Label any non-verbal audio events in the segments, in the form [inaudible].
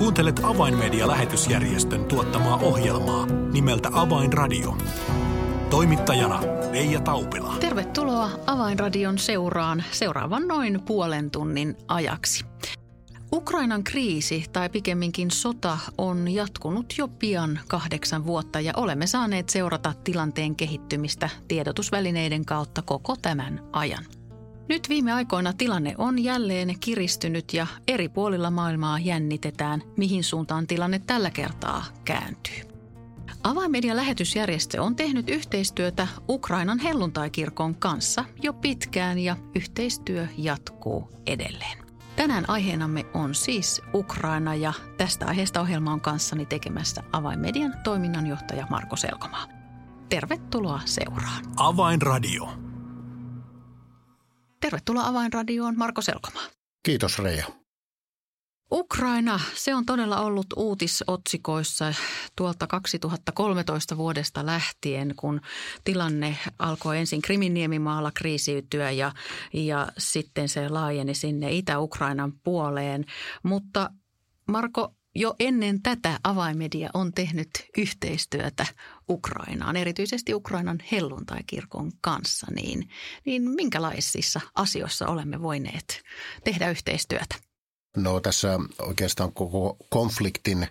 Kuuntelet Avainmedia-lähetysjärjestön tuottamaa ohjelmaa nimeltä Avainradio. Toimittajana Leija Taupila. Tervetuloa Avainradion seuraan seuraavan noin puolen tunnin ajaksi. Ukrainan kriisi tai pikemminkin sota on jatkunut jo pian kahdeksan vuotta ja olemme saaneet seurata tilanteen kehittymistä tiedotusvälineiden kautta koko tämän ajan. Nyt viime aikoina tilanne on jälleen kiristynyt ja eri puolilla maailmaa jännitetään, mihin suuntaan tilanne tällä kertaa kääntyy. Avainmedian lähetysjärjestö on tehnyt yhteistyötä Ukrainan helluntaikirkon kanssa jo pitkään ja yhteistyö jatkuu edelleen. Tänään aiheenamme on siis Ukraina ja tästä aiheesta ohjelma on kanssani tekemässä Avainmedian toiminnanjohtaja Marko Selkomaa. Tervetuloa seuraan. Avainradio. Tervetuloa Avainradioon Marko Selkomaa. Kiitos Reija. Ukraina, se on todella ollut uutisotsikoissa tuolta 2013 vuodesta lähtien, kun tilanne alkoi ensin Kriminiemimaalla kriisiytyä ja, ja sitten se laajeni sinne Itä-Ukrainan puoleen. Mutta Marko, jo ennen tätä avaimedia on tehnyt yhteistyötä Ukrainaan, erityisesti Ukrainan helluntaikirkon kanssa. Niin, niin minkälaisissa asioissa olemme voineet tehdä yhteistyötä? No tässä oikeastaan koko konfliktin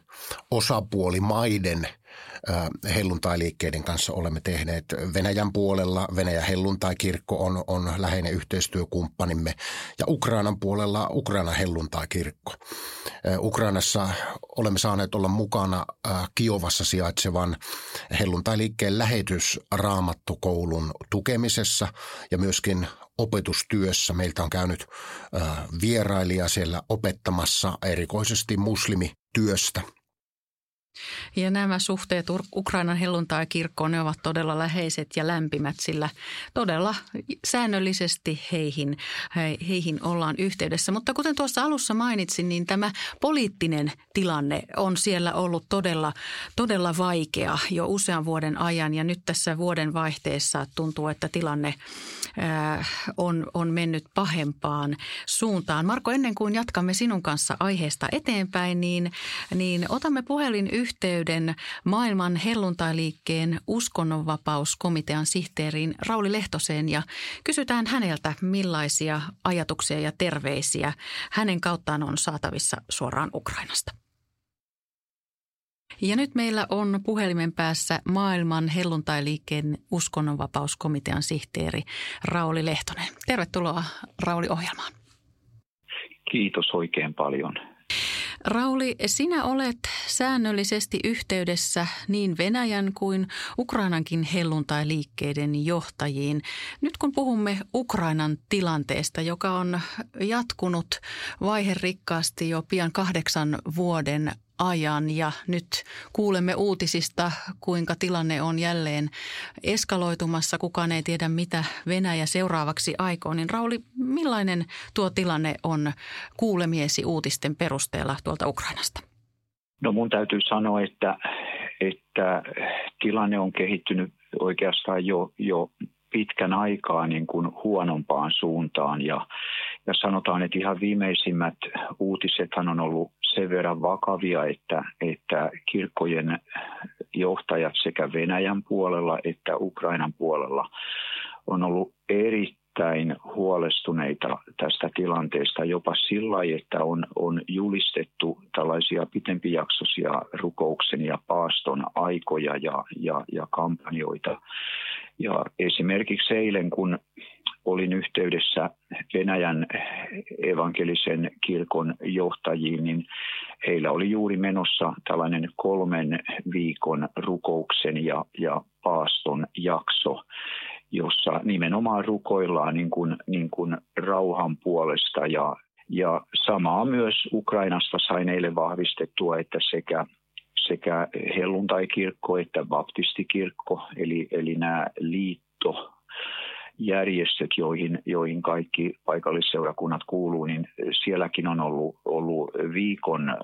osapuolimaiden helluntailiikkeiden kanssa olemme tehneet Venäjän puolella. Venäjän helluntaikirkko on, on läheinen yhteistyökumppanimme ja Ukrainan puolella Ukraina helluntaikirkko. Ukrainassa olemme saaneet olla mukana Kiovassa sijaitsevan helluntailiikkeen lähetysraamattukoulun tukemisessa ja myöskin opetustyössä. Meiltä on käynyt vierailija siellä opettamassa erikoisesti muslimityöstä – ja nämä suhteet Ukrainan helluntai-kirkkoon, ne ovat todella läheiset ja lämpimät, sillä todella säännöllisesti heihin, heihin ollaan yhteydessä. Mutta kuten tuossa alussa mainitsin, niin tämä poliittinen tilanne on siellä ollut todella, todella vaikea jo usean vuoden ajan. Ja nyt tässä vuoden vaihteessa tuntuu, että tilanne on, on mennyt pahempaan suuntaan. Marko, ennen kuin jatkamme sinun kanssa aiheesta eteenpäin, niin, niin otamme puhelin yhteyden maailman helluntailiikkeen uskonnonvapauskomitean sihteeriin Rauli Lehtoseen ja kysytään häneltä, millaisia ajatuksia ja terveisiä hänen kauttaan on saatavissa suoraan Ukrainasta. Ja nyt meillä on puhelimen päässä maailman helluntailiikkeen uskonnonvapauskomitean sihteeri Rauli Lehtonen. Tervetuloa Rauli ohjelmaan. Kiitos oikein paljon. Rauli, sinä olet säännöllisesti yhteydessä niin Venäjän kuin Ukrainankin helluntai-liikkeiden johtajiin. Nyt kun puhumme Ukrainan tilanteesta, joka on jatkunut vaiherikkaasti jo pian kahdeksan vuoden ajan ja nyt kuulemme uutisista, kuinka tilanne on jälleen eskaloitumassa. Kukaan ei tiedä, mitä Venäjä seuraavaksi aikoo. Niin Rauli, millainen tuo tilanne on kuulemiesi uutisten perusteella tuolta Ukrainasta? No mun täytyy sanoa, että, että tilanne on kehittynyt oikeastaan jo, jo pitkän aikaa niin kuin huonompaan suuntaan ja, ja sanotaan, että ihan viimeisimmät uutisethan on ollut sen verran vakavia, että, että kirkkojen johtajat sekä Venäjän puolella että Ukrainan puolella on ollut erittäin huolestuneita tästä tilanteesta jopa sillä että on, on julistettu tällaisia pitempijaksoisia rukouksen ja paaston aikoja ja, ja, ja kampanjoita. Ja esimerkiksi eilen, kun olin yhteydessä Venäjän evankelisen kirkon johtajiin, niin heillä oli juuri menossa tällainen kolmen viikon rukouksen ja, ja paaston jakso, jossa nimenomaan rukoillaan niin kuin, niin kuin rauhan puolesta. Ja, ja samaa myös Ukrainasta sain eilen vahvistettua, että sekä sekä helluntai-kirkko että baptistikirkko, eli, eli nämä liitto järjestöt, joihin, joihin kaikki paikallisseurakunnat kuuluu, niin sielläkin on ollut, ollut viikon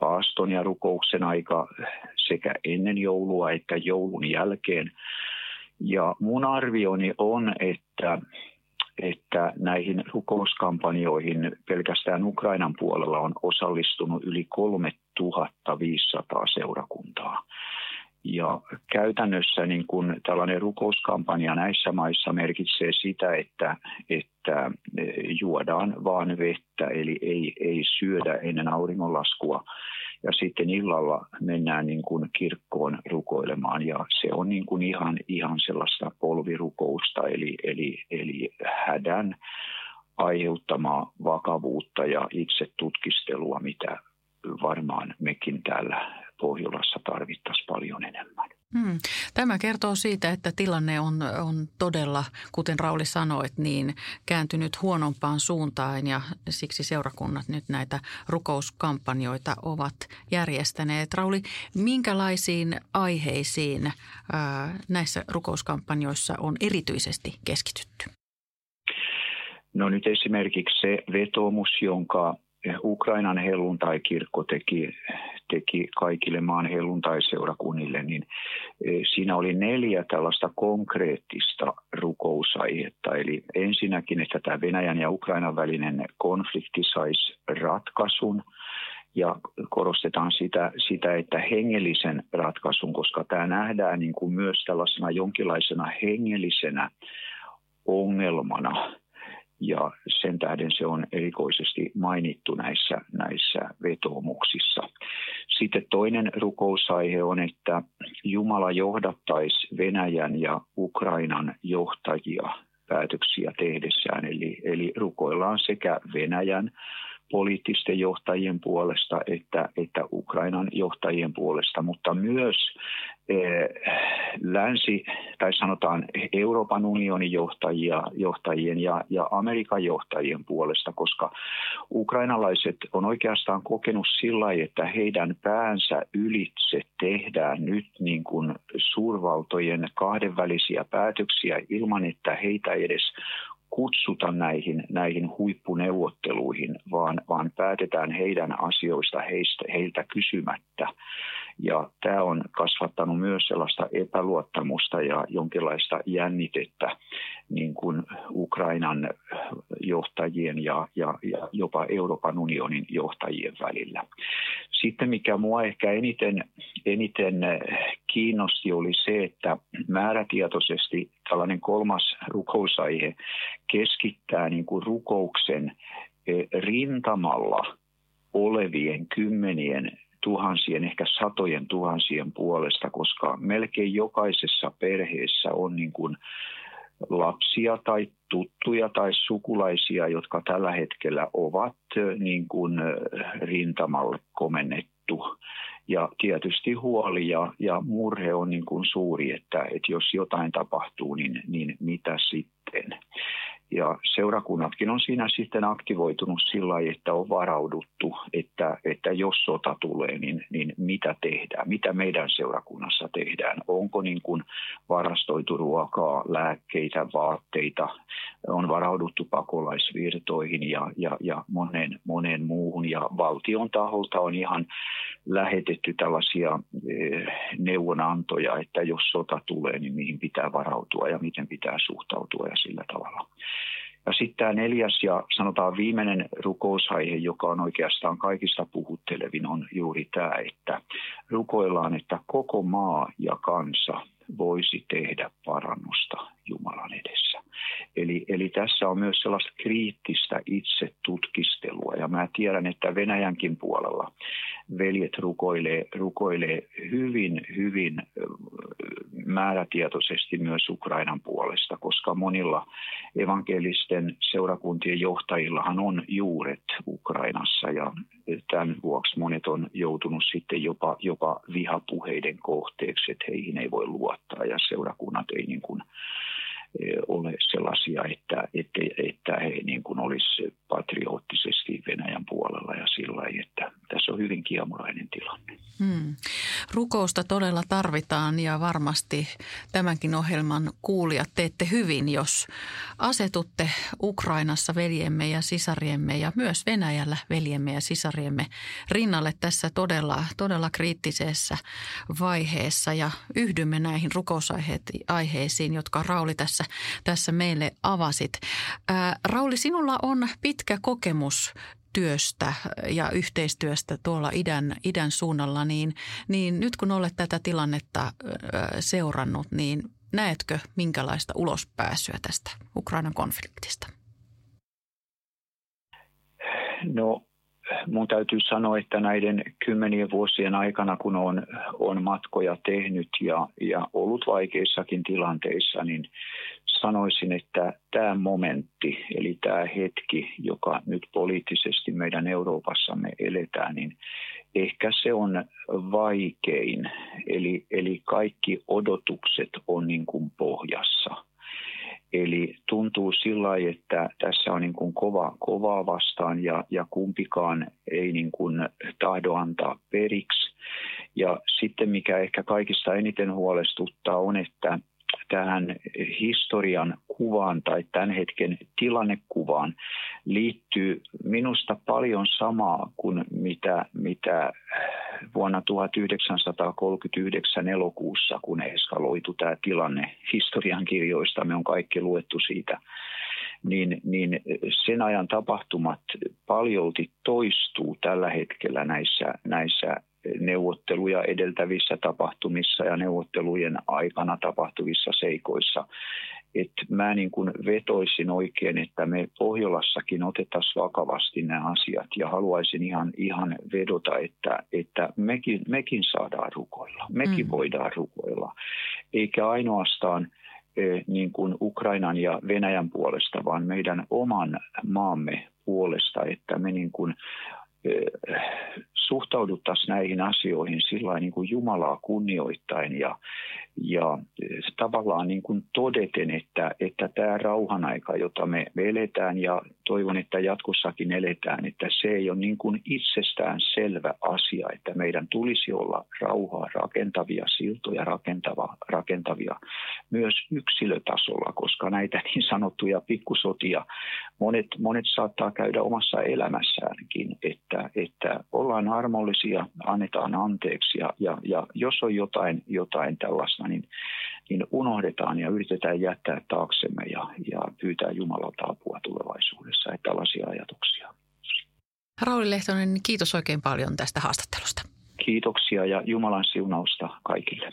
paaston ja rukouksen aika sekä ennen joulua että joulun jälkeen. Ja mun arvioni on, että, että näihin rukouskampanjoihin pelkästään Ukrainan puolella on osallistunut yli kolme 1500 seurakuntaa. Ja käytännössä niin kun tällainen rukouskampanja näissä maissa merkitsee sitä, että, että juodaan vaan vettä, eli ei, ei syödä ennen auringonlaskua. Ja sitten illalla mennään niin kuin kirkkoon rukoilemaan ja se on niin kuin ihan, ihan sellaista polvirukousta, eli, eli, eli hädän aiheuttamaa vakavuutta ja itse tutkistelua, mitä varmaan mekin täällä Pohjolassa tarvittaisiin paljon enemmän. Hmm. Tämä kertoo siitä, että tilanne on, on todella, kuten Rauli sanoit, niin kääntynyt huonompaan suuntaan ja siksi seurakunnat nyt näitä rukouskampanjoita ovat järjestäneet. Rauli, minkälaisiin aiheisiin ää, näissä rukouskampanjoissa on erityisesti keskitytty? No nyt esimerkiksi se vetoomus, jonka Ukrainan helluntai-kirkko teki, teki kaikille maan helluntai-seurakunnille, niin e, siinä oli neljä tällaista konkreettista rukousaihetta. Eli ensinnäkin, että tämä Venäjän ja Ukrainan välinen konflikti saisi ratkaisun ja korostetaan sitä, sitä, että hengellisen ratkaisun, koska tämä nähdään niin kuin myös tällaisena jonkinlaisena hengellisenä ongelmana ja sen tähden se on erikoisesti mainittu näissä, näissä vetoomuksissa. Sitten toinen rukousaihe on, että Jumala johdattaisi Venäjän ja Ukrainan johtajia päätöksiä tehdessään. Eli, eli rukoillaan sekä Venäjän poliittisten johtajien puolesta että, että Ukrainan johtajien puolesta, mutta myös eh, länsi, tai sanotaan Euroopan unionin johtajia, johtajien ja, ja Amerikan johtajien puolesta, koska ukrainalaiset on oikeastaan kokenut sillä että heidän päänsä ylitse tehdään nyt niin kuin suurvaltojen kahdenvälisiä päätöksiä ilman, että heitä edes kutsuta näihin, näihin huippuneuvotteluihin, vaan, vaan päätetään heidän asioista heistä, heiltä kysymättä. Ja tämä on kasvattanut myös sellaista epäluottamusta ja jonkinlaista jännitettä niin kuin Ukrainan johtajien ja, ja, ja jopa Euroopan unionin johtajien välillä. Sitten mikä mua ehkä eniten, eniten kiinnosti oli se, että määrätietoisesti tällainen kolmas rukousaihe keskittää niin kuin rukouksen eh, rintamalla olevien kymmenien tuhansien, ehkä satojen tuhansien puolesta, koska melkein jokaisessa perheessä on niin kuin lapsia tai tuttuja tai sukulaisia, jotka tällä hetkellä ovat niin kuin rintamalle komennettu. Ja tietysti huoli ja, ja murhe on niin kuin suuri, että, että jos jotain tapahtuu, niin, niin mitä sitten. Ja seurakunnatkin on siinä sitten aktivoitunut sillä lailla, että on varauduttu, että, että jos sota tulee, niin, niin mitä tehdään, mitä meidän seurakunnassa tehdään. Onko niin kuin varastoitu ruokaa, lääkkeitä, vaatteita, on varauduttu pakolaisvirtoihin ja, ja, ja monen, monen muuhun. Ja valtion taholta on ihan lähetetty tällaisia eh, neuvonantoja, että jos sota tulee, niin mihin pitää varautua ja miten pitää suhtautua ja sillä tavalla. Ja sitten tämä neljäs ja sanotaan viimeinen rukousaihe, joka on oikeastaan kaikista puhuttelevin, on juuri tämä, että rukoillaan, että koko maa ja kansa voisi tehdä parannusta Jumalan edessä. Eli, eli tässä on myös sellaista kriittistä itsetutkistelua ja mä tiedän, että Venäjänkin puolella veljet rukoilee, rukoilee hyvin, hyvin määrätietoisesti myös Ukrainan puolesta, koska monilla evankelisten seurakuntien johtajillahan on juuret Ukrainassa ja tämän vuoksi monet on joutunut sitten jopa, jopa vihapuheiden kohteeksi, että heihin ei voi luottaa ja seurakunnat ei niin kuin ole sellaisia, että, että, että he niin kuin olisi patriottisesti Venäjän puolella ja sillä että tässä on hyvin kiemurainen tilanne. Hmm. Rukousta todella tarvitaan ja varmasti tämänkin ohjelman kuulijat teette hyvin, jos asetutte Ukrainassa veljemme ja sisariemme ja myös Venäjällä veljemme ja sisariemme rinnalle tässä todella, todella kriittisessä vaiheessa ja yhdymme näihin rukousaiheisiin, jotka Rauli tässä tässä, tässä meille avasit. Ää, Rauli, sinulla on pitkä kokemus työstä ja yhteistyöstä tuolla idän, idän suunnalla, niin, niin nyt kun olet tätä tilannetta seurannut, niin näetkö minkälaista ulospääsyä tästä Ukrainan konfliktista? No mun täytyy sanoa, että näiden kymmenien vuosien aikana, kun on, on matkoja tehnyt ja, ja ollut vaikeissakin tilanteissa, niin sanoisin, että tämä momentti, eli tämä hetki, joka nyt poliittisesti meidän Euroopassamme eletään, niin ehkä se on vaikein. Eli, eli kaikki odotukset on niin kuin pohjassa – Eli tuntuu sillä että tässä on niin kuin kova, kovaa vastaan ja, ja kumpikaan ei niin kuin tahdo antaa periksi. Ja sitten mikä ehkä kaikista eniten huolestuttaa on, että tähän historian kuvaan tai tämän hetken tilannekuvaan liittyy minusta paljon samaa kuin mitä, mitä vuonna 1939 elokuussa, kun eskaloitu tämä tilanne historian kirjoista, me on kaikki luettu siitä, niin, niin sen ajan tapahtumat paljolti toistuu tällä hetkellä näissä, näissä neuvotteluja edeltävissä tapahtumissa ja neuvottelujen aikana tapahtuvissa seikoissa. Et mä niin kuin vetoisin oikein, että me Pohjolassakin otettaisiin vakavasti nämä asiat ja haluaisin ihan, ihan vedota, että, että mekin, mekin saadaan rukoilla, mekin mm. voidaan rukoilla, eikä ainoastaan eh, niin kuin Ukrainan ja Venäjän puolesta, vaan meidän oman maamme puolesta, että me niin kuin suhtauduttaisiin näihin asioihin sillä niin kuin Jumalaa kunnioittain ja, ja tavallaan niin kuin todeten, että, että tämä rauhan aika, jota me, me eletään ja toivon, että jatkossakin eletään, että se ei ole niin kuin itsestään selvä asia, että meidän tulisi olla rauhaa rakentavia, siltoja rakentava, rakentavia myös yksilötasolla, koska näitä niin sanottuja pikkusotia monet, monet saattaa käydä omassa elämässäänkin, että, että ollaan armollisia, annetaan anteeksi ja, ja, ja jos on jotain, jotain tällaista, niin, niin unohdetaan ja yritetään jättää taaksemme ja, ja pyytää Jumalalta apua tulevaisuudessa. Että tällaisia ajatuksia. Rauli Lehtonen, kiitos oikein paljon tästä haastattelusta. Kiitoksia ja Jumalan siunausta kaikille.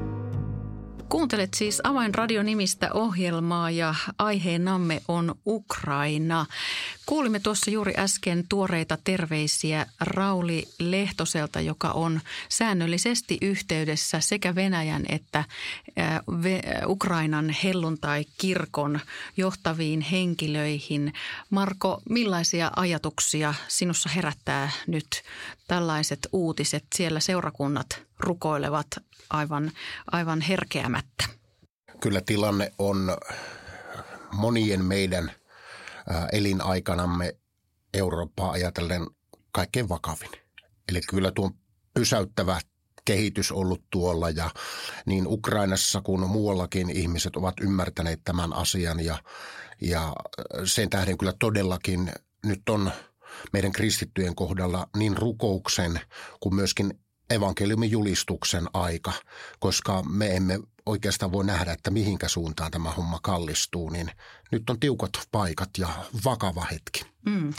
Kuuntelet siis Avainradio-nimistä ohjelmaa ja aiheenamme on Ukraina. Kuulimme tuossa juuri äsken tuoreita terveisiä Rauli Lehtoselta, joka on säännöllisesti yhteydessä sekä Venäjän että Ukrainan helluntai-kirkon johtaviin henkilöihin. Marko, millaisia ajatuksia sinussa herättää nyt tällaiset uutiset? Siellä seurakunnat rukoilevat aivan, aivan herkeämättä. Kyllä tilanne on monien meidän elinaikanamme Eurooppaa ajatellen kaikkein vakavin. Eli kyllä tuo pysäyttävä kehitys ollut tuolla ja niin Ukrainassa kuin muuallakin ihmiset ovat ymmärtäneet tämän asian ja, ja sen tähden kyllä todellakin nyt on meidän kristittyjen kohdalla niin rukouksen kuin myöskin evankeliumin julistuksen aika, koska me emme oikeastaan voi nähdä, että mihinkä suuntaan tämä homma kallistuu, niin nyt on tiukat paikat ja vakava hetki. Mm.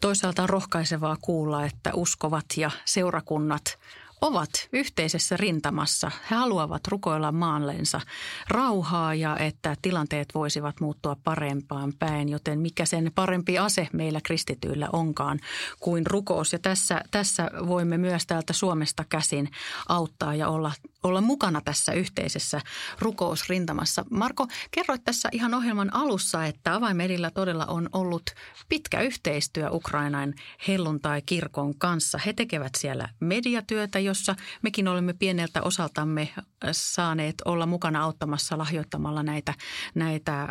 Toisaalta on rohkaisevaa kuulla, että uskovat ja seurakunnat ovat yhteisessä rintamassa. He haluavat rukoilla maanlensa rauhaa ja että tilanteet voisivat muuttua parempaan päin, joten mikä sen parempi ase meillä kristityillä onkaan kuin rukous. Ja tässä, tässä voimme myös täältä Suomesta käsin auttaa ja olla, olla mukana tässä yhteisessä rukousrintamassa. Marko, kerroit tässä ihan ohjelman alussa, että avaimedillä todella on ollut pitkä yhteistyö Ukrainan helluntai-kirkon kanssa. He tekevät siellä mediatyötä, jossa mekin olemme pieneltä osaltamme saaneet olla mukana auttamassa lahjoittamalla näitä, näitä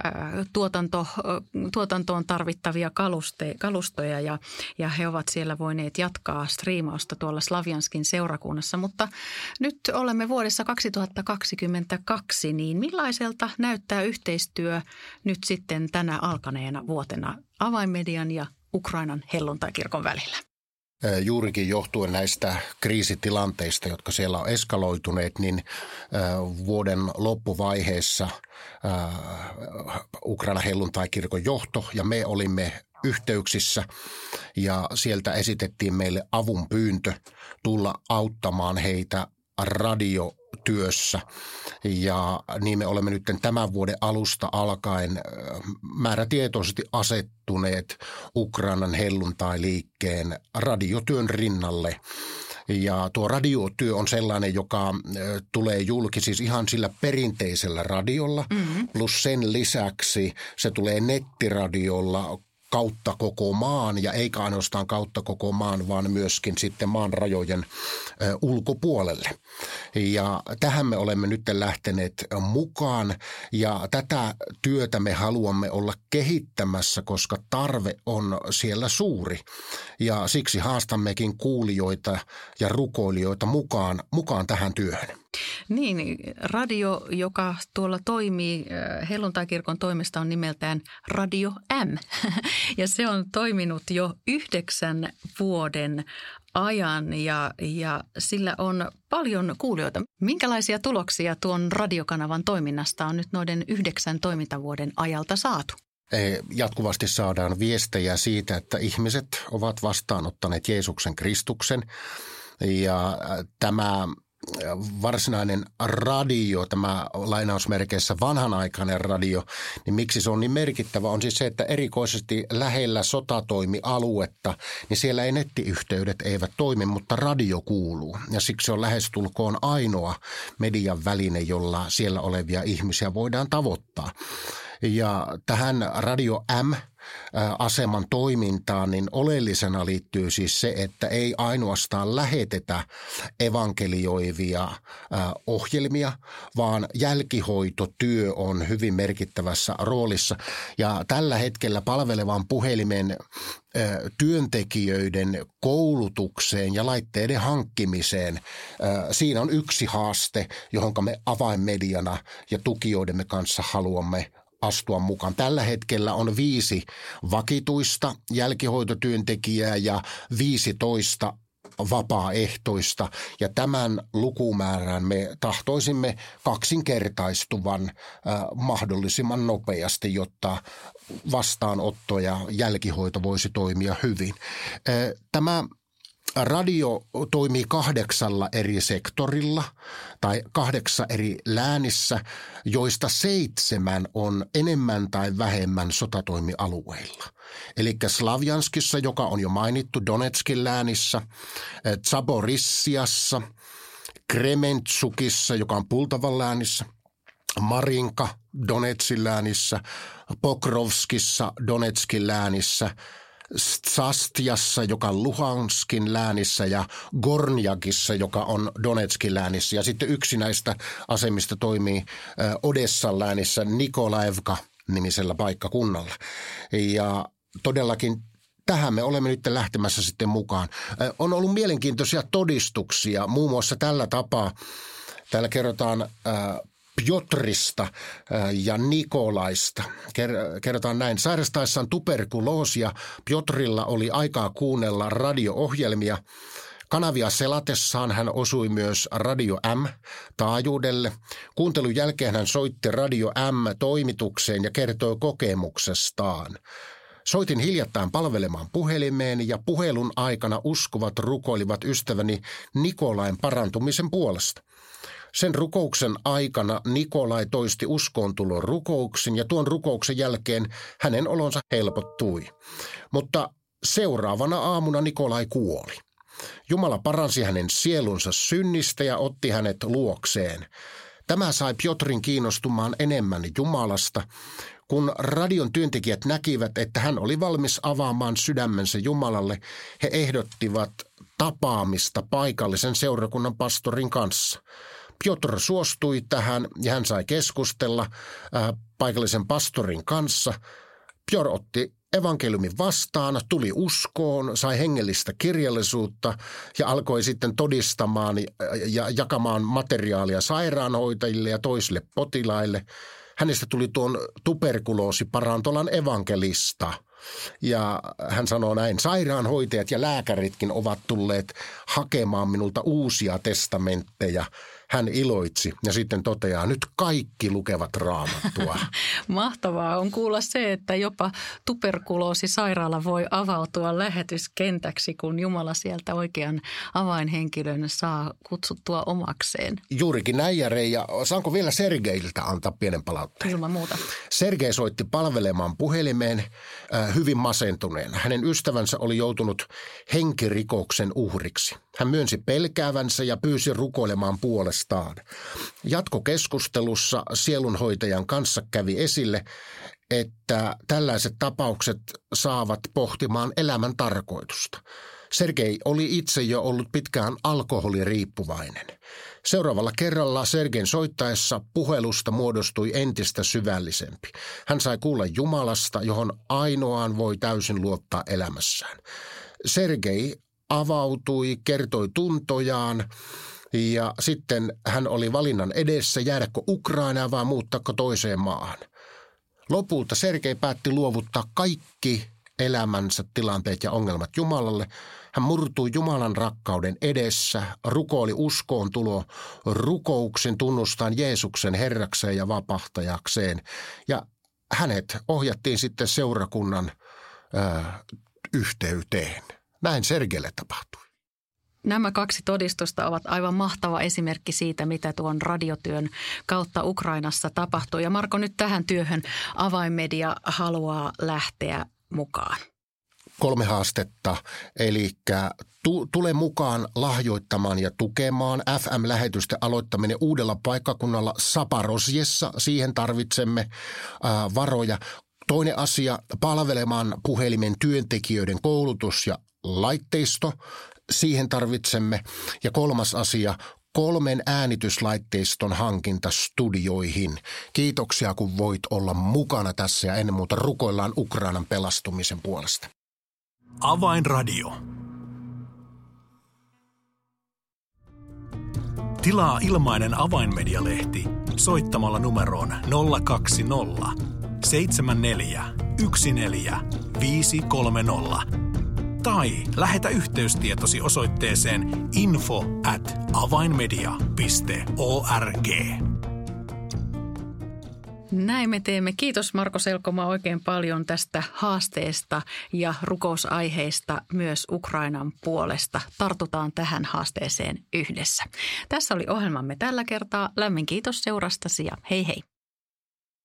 tuotanto, tuotantoon tarvittavia kaluste, kalustoja ja, ja he ovat siellä voineet jatkaa striimausta tuolla Slavianskin seurakunnassa. Mutta nyt olemme vuodessa 2022, niin millaiselta näyttää yhteistyö nyt sitten tänä alkaneena vuotena avainmedian ja Ukrainan helluntaikirkon välillä? juurikin johtuen näistä kriisitilanteista, jotka siellä on eskaloituneet, niin vuoden loppuvaiheessa Ukraina helluntaikirkon johto ja me olimme yhteyksissä ja sieltä esitettiin meille avun pyyntö tulla auttamaan heitä radiotyössä. Ja niin me olemme nyt tämän vuoden alusta alkaen määrätietoisesti asettuneet Ukrainan helluntai-liikkeen radiotyön rinnalle. Ja tuo radiotyö on sellainen, joka tulee julki siis ihan sillä perinteisellä radiolla, mm-hmm. plus sen lisäksi se tulee nettiradiolla kautta koko maan ja eikä ainoastaan kautta koko maan, vaan myöskin sitten maan rajojen ulkopuolelle. Ja tähän me olemme nyt lähteneet mukaan ja tätä työtä me haluamme olla kehittämässä, koska tarve on siellä suuri. Ja siksi haastammekin kuulijoita ja rukoilijoita mukaan, mukaan tähän työhön. Niin, radio, joka tuolla toimii äh, helluntaikirkon toimesta on nimeltään Radio M. [laughs] Ja se on toiminut jo yhdeksän vuoden ajan ja, ja sillä on paljon kuulijoita. Minkälaisia tuloksia tuon radiokanavan toiminnasta on nyt noiden yhdeksän toimintavuoden ajalta saatu? Jatkuvasti saadaan viestejä siitä, että ihmiset ovat vastaanottaneet Jeesuksen Kristuksen ja tämä varsinainen radio, tämä lainausmerkeissä vanhanaikainen radio, niin miksi se on niin merkittävä on siis se, että erikoisesti lähellä sotatoimialuetta, niin siellä ei nettiyhteydet eivät toimi, mutta radio kuuluu. Ja siksi on lähestulkoon ainoa median väline, jolla siellä olevia ihmisiä voidaan tavoittaa. Ja tähän Radio M aseman toimintaan, niin oleellisena liittyy siis se, että ei ainoastaan lähetetä evankelioivia ohjelmia, vaan jälkihoitotyö on hyvin merkittävässä roolissa. Ja tällä hetkellä palvelevan puhelimen työntekijöiden koulutukseen ja laitteiden hankkimiseen. Siinä on yksi haaste, johon me avainmediana ja tukijoidemme kanssa haluamme astua mukaan. Tällä hetkellä on viisi vakituista jälkihoitotyöntekijää ja 15 vapaaehtoista ja tämän lukumäärän me tahtoisimme kaksinkertaistuvan äh, mahdollisimman nopeasti, jotta vastaanotto ja jälkihoito voisi toimia hyvin. Äh, tämä radio toimii kahdeksalla eri sektorilla tai kahdeksa eri läänissä, joista seitsemän on enemmän tai vähemmän sotatoimialueilla. Eli Slavjanskissa, joka on jo mainittu Donetskin läänissä, Zaborissiassa, Krementsukissa, joka on Pultavan läänissä, Marinka Donetsin läänissä, Pokrovskissa Donetskin läänissä – Sastiassa, joka on Luhanskin läänissä ja Gornjakissa, joka on Donetskin läänissä. Ja sitten yksi näistä asemista toimii Odessan läänissä Nikolaevka nimisellä paikkakunnalla. Ja todellakin tähän me olemme nyt lähtemässä sitten mukaan. On ollut mielenkiintoisia todistuksia, muun muassa tällä tapaa. Täällä kerrotaan Piotrista ja Nikolaista. Kerrotaan näin. Sairastaessaan tuberkuloosia Piotrilla oli aikaa kuunnella radio-ohjelmia. Kanavia selatessaan hän osui myös Radio M-taajuudelle. Kuuntelun jälkeen hän soitti Radio M-toimitukseen ja kertoi kokemuksestaan. Soitin hiljattain palvelemaan puhelimeen ja puhelun aikana uskovat rukoilivat ystäväni Nikolain parantumisen puolesta. Sen rukouksen aikana Nikolai toisti uskoontulon rukouksen ja tuon rukouksen jälkeen hänen olonsa helpottui. Mutta seuraavana aamuna Nikolai kuoli. Jumala paransi hänen sielunsa synnistä ja otti hänet luokseen. Tämä sai Piotrin kiinnostumaan enemmän Jumalasta, kun radion työntekijät näkivät, että hän oli valmis avaamaan sydämensä Jumalalle, he ehdottivat tapaamista paikallisen seurakunnan pastorin kanssa. Piotr suostui tähän ja hän sai keskustella äh, paikallisen pastorin kanssa. Piotr otti evankeliumin vastaan, tuli uskoon, sai hengellistä kirjallisuutta ja alkoi sitten todistamaan ja jakamaan materiaalia sairaanhoitajille ja toisille potilaille. Hänestä tuli tuon tuberkuloosiparantolan evankelista – ja hän sanoo näin, sairaanhoitajat ja lääkäritkin ovat tulleet hakemaan minulta uusia testamentteja hän iloitsi ja sitten toteaa, nyt kaikki lukevat raamattua. [laughs] Mahtavaa on kuulla se, että jopa tuberkuloosisairaala voi avautua lähetyskentäksi, kun Jumala sieltä oikean avainhenkilön saa kutsuttua omakseen. Juurikin näin ja Reija. Saanko vielä Sergeiltä antaa pienen palautteen? Ilman muuta. Sergei soitti palvelemaan puhelimeen äh, hyvin masentuneen. Hänen ystävänsä oli joutunut henkirikoksen uhriksi. Hän myönsi pelkäävänsä ja pyysi rukoilemaan puolestaan. Jatkokeskustelussa sielunhoitajan kanssa kävi esille, että tällaiset tapaukset saavat pohtimaan elämän tarkoitusta. Sergei oli itse jo ollut pitkään alkoholiriippuvainen. Seuraavalla kerralla Sergein soittaessa puhelusta muodostui entistä syvällisempi. Hän sai kuulla Jumalasta, johon ainoaan voi täysin luottaa elämässään. Sergei avautui, kertoi tuntojaan ja sitten hän oli valinnan edessä jäädäkö Ukrainaan vai muuttaako toiseen maahan. Lopulta Sergei päätti luovuttaa kaikki elämänsä tilanteet ja ongelmat Jumalalle. Hän murtui Jumalan rakkauden edessä, rukoili uskoon tulo rukouksen tunnustaan Jeesuksen herrakseen ja vapahtajakseen. Ja hänet ohjattiin sitten seurakunnan ö, yhteyteen. Näin Sergelle tapahtui. Nämä kaksi todistusta ovat aivan mahtava esimerkki siitä, mitä tuon radiotyön kautta Ukrainassa tapahtuu. Ja Marko, nyt tähän työhön avainmedia haluaa lähteä mukaan. Kolme haastetta, eli tu- tule mukaan lahjoittamaan ja tukemaan FM-lähetysten aloittaminen uudella paikkakunnalla Saparosjessa. Siihen tarvitsemme varoja. Toinen asia, palvelemaan puhelimen työntekijöiden koulutus ja laitteisto, siihen tarvitsemme. Ja kolmas asia, kolmen äänityslaitteiston hankinta studioihin. Kiitoksia, kun voit olla mukana tässä ja ennen muuta rukoillaan Ukrainan pelastumisen puolesta. Avainradio. Tilaa ilmainen avainmedialehti soittamalla numeroon 020 74 14 530 tai lähetä yhteystietosi osoitteeseen info at avainmedia.org. Näin me teemme. Kiitos Marko Selkoma oikein paljon tästä haasteesta ja rukousaiheista myös Ukrainan puolesta. Tartutaan tähän haasteeseen yhdessä. Tässä oli ohjelmamme tällä kertaa. Lämmin kiitos seurastasi ja hei hei.